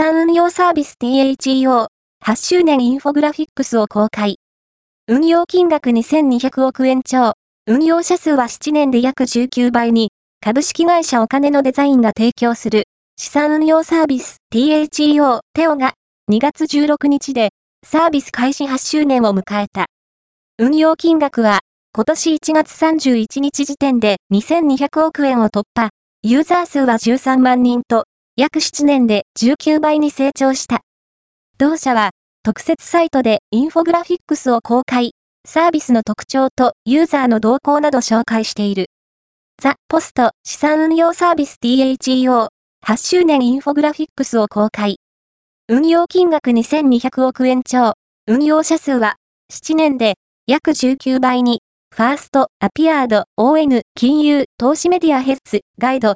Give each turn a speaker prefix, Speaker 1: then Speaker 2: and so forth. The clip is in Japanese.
Speaker 1: 産運用サービス THEO8 周年インフォグラフィックスを公開。運用金額2200億円超。運用者数は7年で約19倍に、株式会社お金のデザインが提供する資産運用サービス THEO テオが2月16日でサービス開始8周年を迎えた。運用金額は今年1月31日時点で2200億円を突破。ユーザー数は13万人と約7年で19倍に成長した。同社は特設サイトでインフォグラフィックスを公開、サービスの特徴とユーザーの動向など紹介している。ザ・ポスト資産運用サービス THEO 8周年インフォグラフィックスを公開。運用金額2200億円超。運用者数は7年で約19倍に。ファースト、アピアード、ON、金融、投資メディアヘッズ、ガイド、